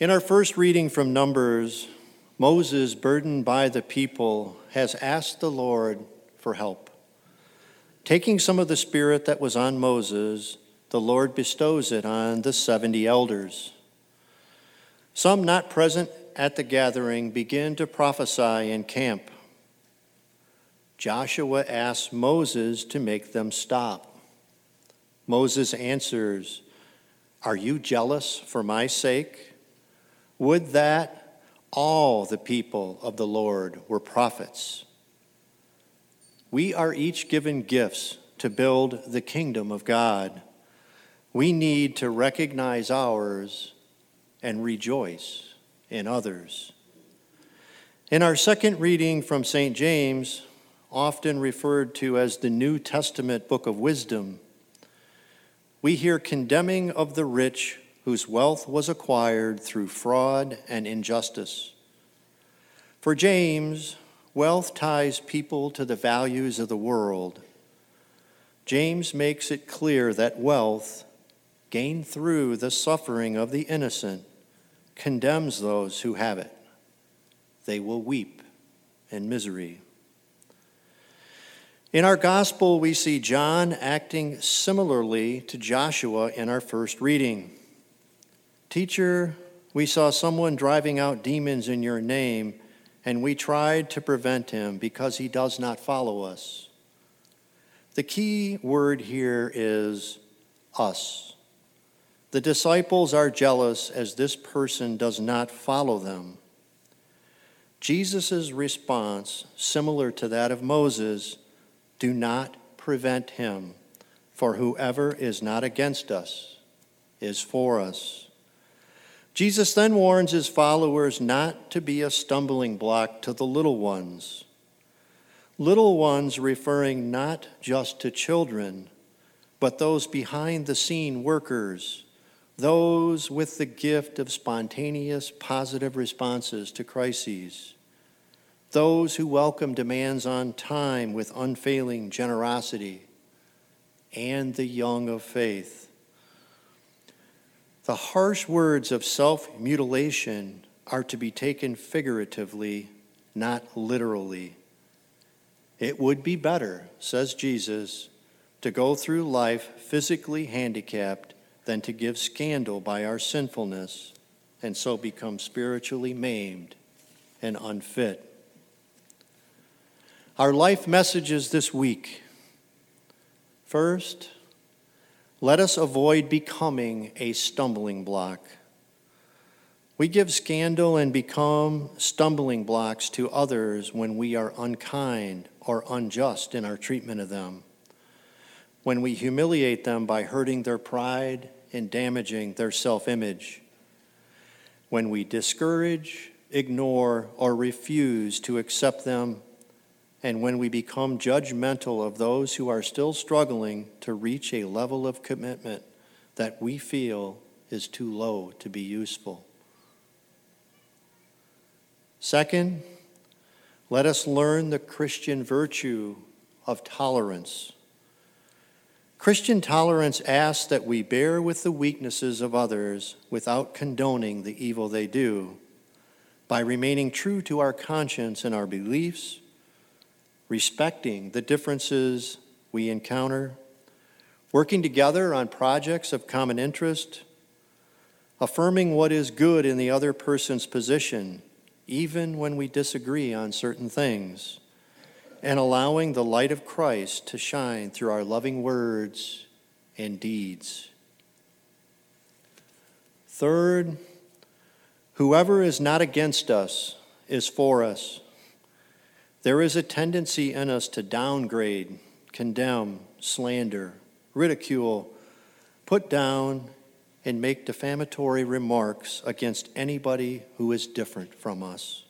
In our first reading from Numbers, Moses, burdened by the people, has asked the Lord for help. Taking some of the spirit that was on Moses, the Lord bestows it on the 70 elders. Some not present at the gathering begin to prophesy in camp. Joshua asks Moses to make them stop. Moses answers, Are you jealous for my sake? Would that all the people of the Lord were prophets. We are each given gifts to build the kingdom of God. We need to recognize ours and rejoice in others. In our second reading from St. James, often referred to as the New Testament book of wisdom, we hear condemning of the rich whose wealth was acquired through fraud and injustice. For James, wealth ties people to the values of the world. James makes it clear that wealth, gained through the suffering of the innocent, condemns those who have it. They will weep in misery. In our gospel, we see John acting similarly to Joshua in our first reading. Teacher, we saw someone driving out demons in your name, and we tried to prevent him because he does not follow us. The key word here is us. The disciples are jealous as this person does not follow them. Jesus' response, similar to that of Moses, do not prevent him, for whoever is not against us is for us. Jesus then warns his followers not to be a stumbling block to the little ones. Little ones referring not just to children, but those behind the scene workers, those with the gift of spontaneous positive responses to crises, those who welcome demands on time with unfailing generosity, and the young of faith the harsh words of self mutilation are to be taken figuratively, not literally. It would be better, says Jesus, to go through life physically handicapped than to give scandal by our sinfulness and so become spiritually maimed and unfit. Our life messages this week. First, let us avoid becoming a stumbling block. We give scandal and become stumbling blocks to others when we are unkind or unjust in our treatment of them, when we humiliate them by hurting their pride and damaging their self image, when we discourage, ignore, or refuse to accept them and when we become judgmental of those who are still struggling to reach a level of commitment that we feel is too low to be useful. Second, let us learn the Christian virtue of tolerance. Christian tolerance asks that we bear with the weaknesses of others without condoning the evil they do, by remaining true to our conscience and our beliefs respecting the differences we encounter, working together on projects of common interest, affirming what is good in the other person's position, even when we disagree on certain things, and allowing the light of Christ to shine through our loving words and deeds. Third, whoever is not against us is for us. There is a tendency in us to downgrade, condemn, slander, ridicule, put down, and make defamatory remarks against anybody who is different from us.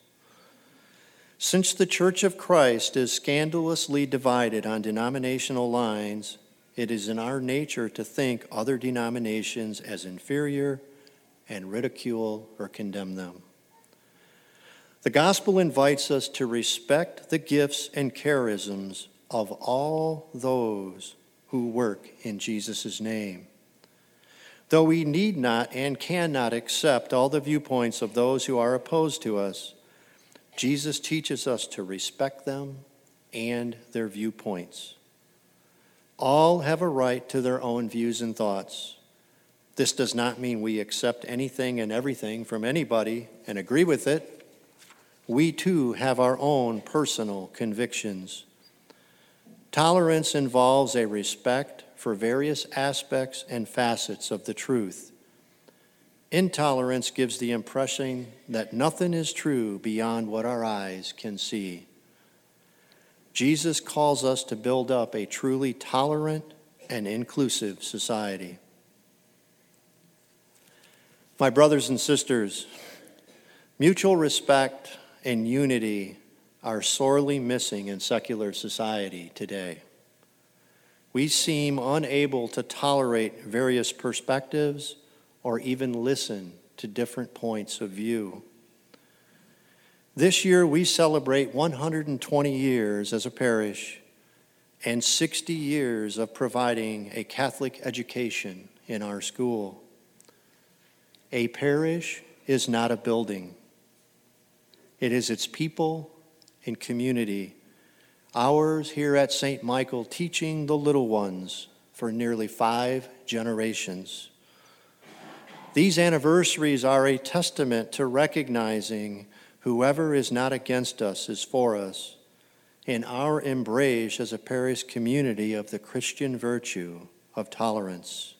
Since the Church of Christ is scandalously divided on denominational lines, it is in our nature to think other denominations as inferior and ridicule or condemn them. The gospel invites us to respect the gifts and charisms of all those who work in Jesus' name. Though we need not and cannot accept all the viewpoints of those who are opposed to us, Jesus teaches us to respect them and their viewpoints. All have a right to their own views and thoughts. This does not mean we accept anything and everything from anybody and agree with it. We too have our own personal convictions. Tolerance involves a respect for various aspects and facets of the truth. Intolerance gives the impression that nothing is true beyond what our eyes can see. Jesus calls us to build up a truly tolerant and inclusive society. My brothers and sisters, mutual respect and unity are sorely missing in secular society today. We seem unable to tolerate various perspectives or even listen to different points of view. This year, we celebrate 120 years as a parish and 60 years of providing a Catholic education in our school. A parish is not a building, it is its people and community. Ours here at St. Michael teaching the little ones for nearly five generations. These anniversaries are a testament to recognizing whoever is not against us is for us in our embrace as a parish community of the Christian virtue of tolerance.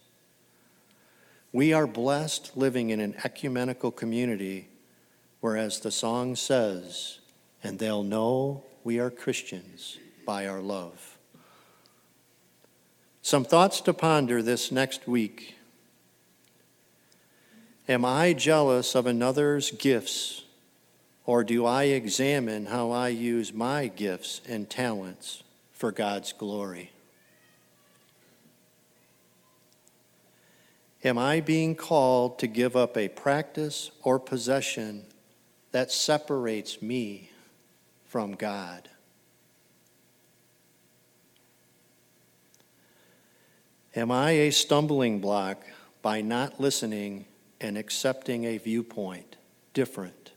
We are blessed living in an ecumenical community where, as the song says, and they'll know we are Christians by our love. Some thoughts to ponder this next week. Am I jealous of another's gifts, or do I examine how I use my gifts and talents for God's glory? Am I being called to give up a practice or possession that separates me from God? Am I a stumbling block by not listening and accepting a viewpoint different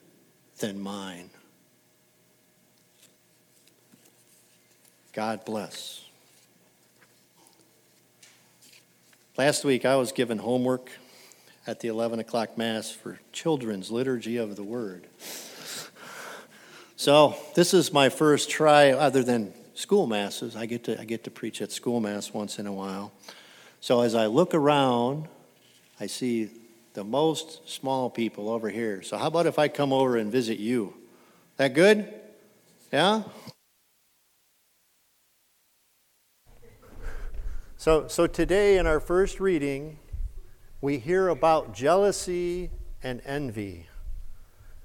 than mine? God bless. Last week, I was given homework at the 11 o'clock Mass for Children's Liturgy of the Word. So, this is my first try, other than school masses. I get to, I get to preach at school mass once in a while. So, as I look around, I see the most small people over here. So, how about if I come over and visit you? That good? Yeah? So, so today in our first reading, we hear about jealousy and envy.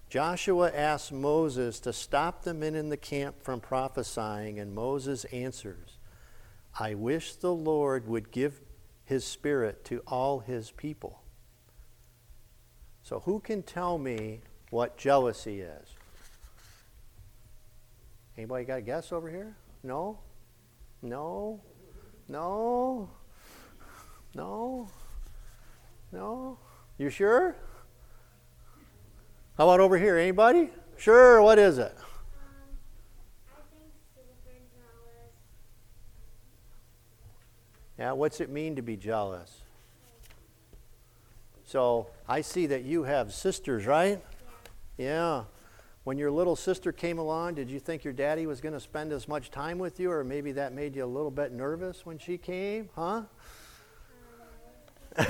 Joshua asks Moses to stop the men in the camp from prophesying, and Moses answers, I wish the Lord would give his spirit to all his people. So, who can tell me what jealousy is? Anybody got a guess over here? No? No? No. No. No. You sure? How about over here? Anybody? Sure. What is it? Yeah, what's it mean to be jealous? So I see that you have sisters, right? Yeah. yeah. When your little sister came along, did you think your daddy was going to spend as much time with you, or maybe that made you a little bit nervous when she came? Huh?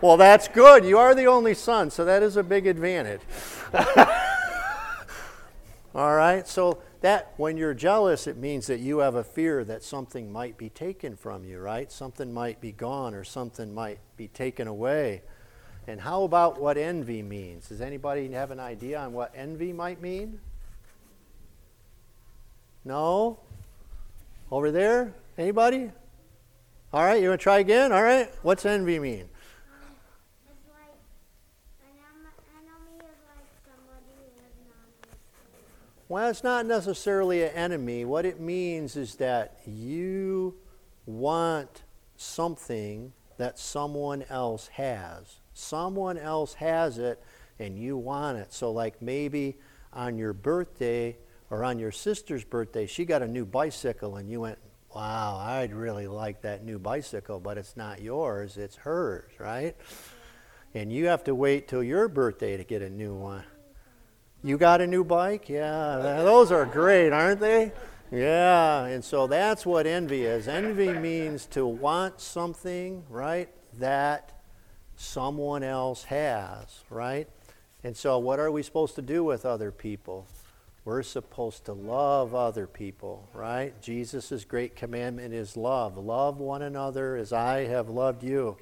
well, that's good. You are the only son, so that is a big advantage. All right, so that when you're jealous, it means that you have a fear that something might be taken from you, right? Something might be gone or something might be taken away. And how about what envy means? Does anybody have an idea on what envy might mean? No? Over there? Anybody? All right, you want to try again? All right. What's envy mean? Well, it's not necessarily an enemy. What it means is that you want something that someone else has. Someone else has it and you want it. So, like maybe on your birthday or on your sister's birthday, she got a new bicycle and you went, Wow, I'd really like that new bicycle, but it's not yours, it's hers, right? And you have to wait till your birthday to get a new one. You got a new bike? Yeah, those are great, aren't they? Yeah, and so that's what envy is. Envy means to want something, right, that someone else has, right? And so, what are we supposed to do with other people? We're supposed to love other people, right? Jesus' great commandment is love. Love one another as I have loved you.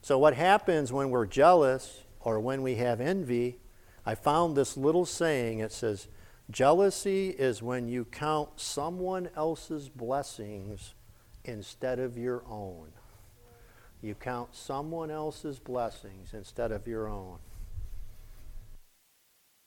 So, what happens when we're jealous or when we have envy? I found this little saying. It says, Jealousy is when you count someone else's blessings instead of your own. You count someone else's blessings instead of your own.